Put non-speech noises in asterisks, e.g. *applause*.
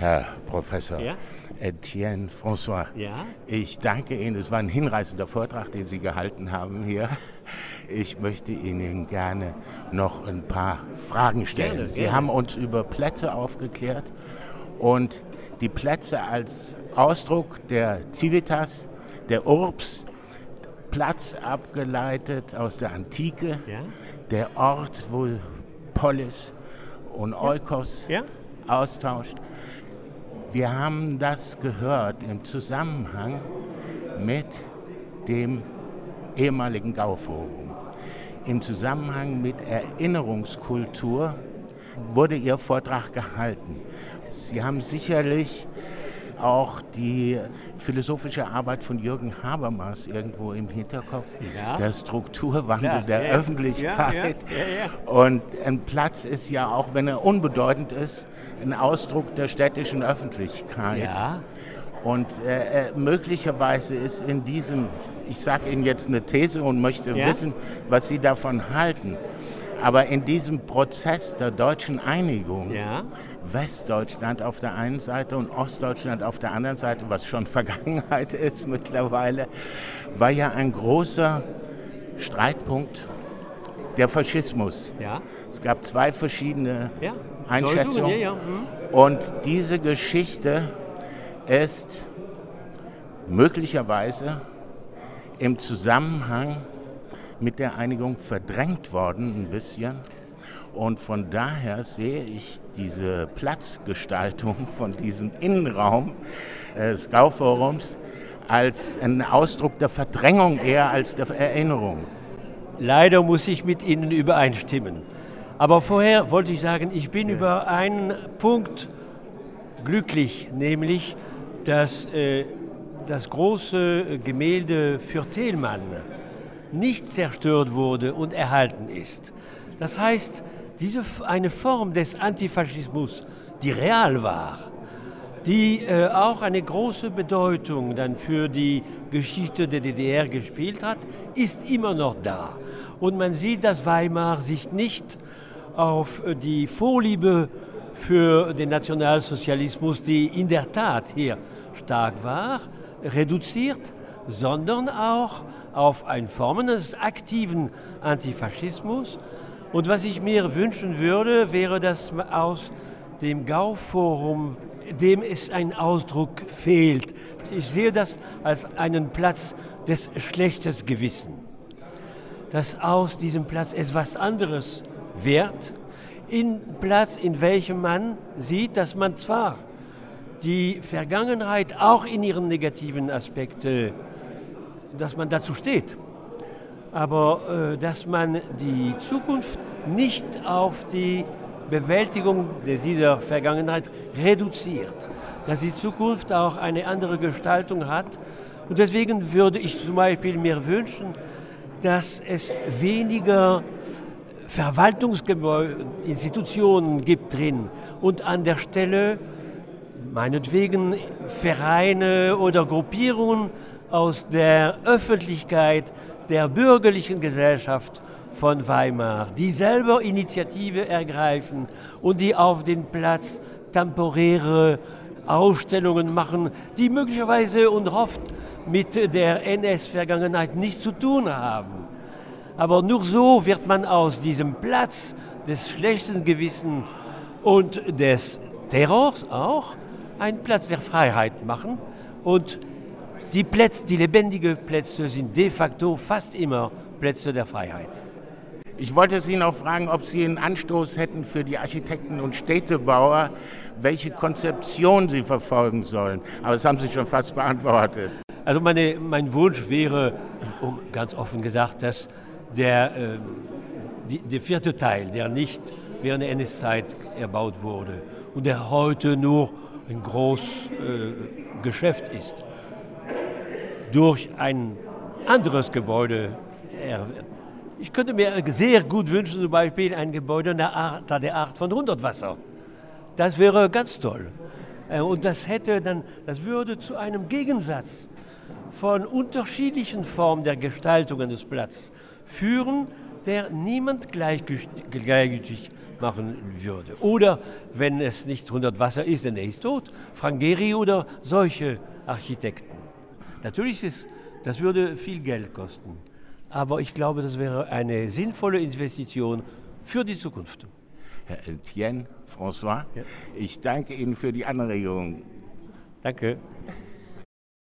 Herr Professor Ja? Etienne François. Ja? Ich danke Ihnen. Es war ein hinreißender Vortrag, den Sie gehalten haben hier. Ich möchte Ihnen gerne noch ein paar Fragen stellen. Gerne, Sie gerne. haben uns über Plätze aufgeklärt und die Plätze als Ausdruck der Civitas, der Urbs, Platz abgeleitet aus der Antike, Ja? der Ort, wo Polis und Oikos Ja? austauscht. Wir haben das gehört im Zusammenhang mit dem ehemaligen Gauforum. Im Zusammenhang mit Erinnerungskultur wurde Ihr Vortrag gehalten. Sie haben sicherlich auch die philosophische Arbeit von Jürgen Habermas irgendwo im Hinterkopf, Ja. der Strukturwandel Klar, der ja, ja. Öffentlichkeit. Ja, ja, ja, Und ein Platz ist ja auch, wenn er unbedeutend ist, ein Ausdruck der städtischen Öffentlichkeit. Ja? Und äh, äh, möglicherweise ist in diesem, ich sage Ihnen jetzt eine These und möchte Ja? wissen, was Sie davon halten. Aber in diesem Prozess der deutschen Einigung, Ja? Westdeutschland auf der einen Seite und Ostdeutschland auf der anderen Seite, was schon *laughs* Vergangenheit ist mittlerweile, war ja ein großer Streitpunkt der Faschismus. Ja? Es gab zwei verschiedene Ja? Einschätzungen. Ja, ja. hm. Und diese Geschichte ist möglicherweise im Zusammenhang mit der Einigung verdrängt worden, ein bisschen. Und von daher sehe ich diese Platzgestaltung *laughs* von diesem Innenraum äh, des Gauforums als einen Ausdruck der Verdrängung eher als der Erinnerung. Leider muss ich mit Ihnen übereinstimmen. Aber vorher wollte ich sagen, ich bin über einen Punkt glücklich, nämlich dass äh, das große Gemälde für Thälmann nicht zerstört wurde und erhalten ist. Das heißt, diese, eine Form des Antifaschismus, die real war, die äh, auch eine große Bedeutung dann für die Geschichte der DDR gespielt hat, ist immer noch da. Und man sieht, dass Weimar sich nicht auf äh, die Vorliebe für den Nationalsozialismus, die in der Tat hier stark war, reduziert, sondern auch auf ein Formen des aktiven Antifaschismus. Und was ich mir wünschen würde, wäre, dass aus dem Gauforum, dem es ein Ausdruck fehlt. Ich sehe das als einen Platz des schlechtes Gewissen. Dass aus diesem Platz etwas anderes wird, in Platz, in welchem man sieht, dass man zwar die Vergangenheit auch in ihren negativen Aspekten, dass man dazu steht, aber äh, dass man die Zukunft nicht auf die Bewältigung dieser Vergangenheit reduziert, dass die Zukunft auch eine andere Gestaltung hat. Und deswegen würde ich zum Beispiel mir wünschen, dass es weniger Verwaltungsinstitutionen gibt drin und an der Stelle meinetwegen Vereine oder Gruppierungen aus der Öffentlichkeit, der bürgerlichen Gesellschaft von Weimar, die selber Initiative ergreifen und die auf den Platz temporäre Ausstellungen machen, die möglicherweise und oft mit der NS-Vergangenheit nichts zu tun haben. Aber nur so wird man aus diesem Platz des schlechten Gewissens und des Terrors auch einen Platz der Freiheit machen. Und die Plätze, die lebendigen Plätze sind de facto fast immer Plätze der Freiheit. Ich wollte Sie noch fragen, ob Sie einen Anstoß hätten für die Architekten und Städtebauer, welche Konzeption sie verfolgen sollen. Aber das haben Sie schon fast beantwortet. Also meine, mein Wunsch wäre, um, ganz offen gesagt, dass der, äh, die, der vierte Teil, der nicht während der NS-Zeit erbaut wurde und der heute nur ein großes äh, Geschäft ist, durch ein anderes Gebäude er, ich könnte mir sehr gut wünschen, zum Beispiel ein Gebäude der Art, der Art von Hundertwasser. Das wäre ganz toll. Äh, Und das hätte dann, das würde zu einem Gegensatz von unterschiedlichen Formen der Gestaltung des Platzes führen, der niemand gleichgültig machen würde. Oder wenn es nicht 100 Wasser ist, dann er ist tot. Frank Gehry oder solche Architekten. Natürlich ist das würde viel Geld kosten. Aber ich glaube, das wäre eine sinnvolle Investition für die Zukunft. Herr Etienne, François, ja. ich danke Ihnen für die Anregung. Danke.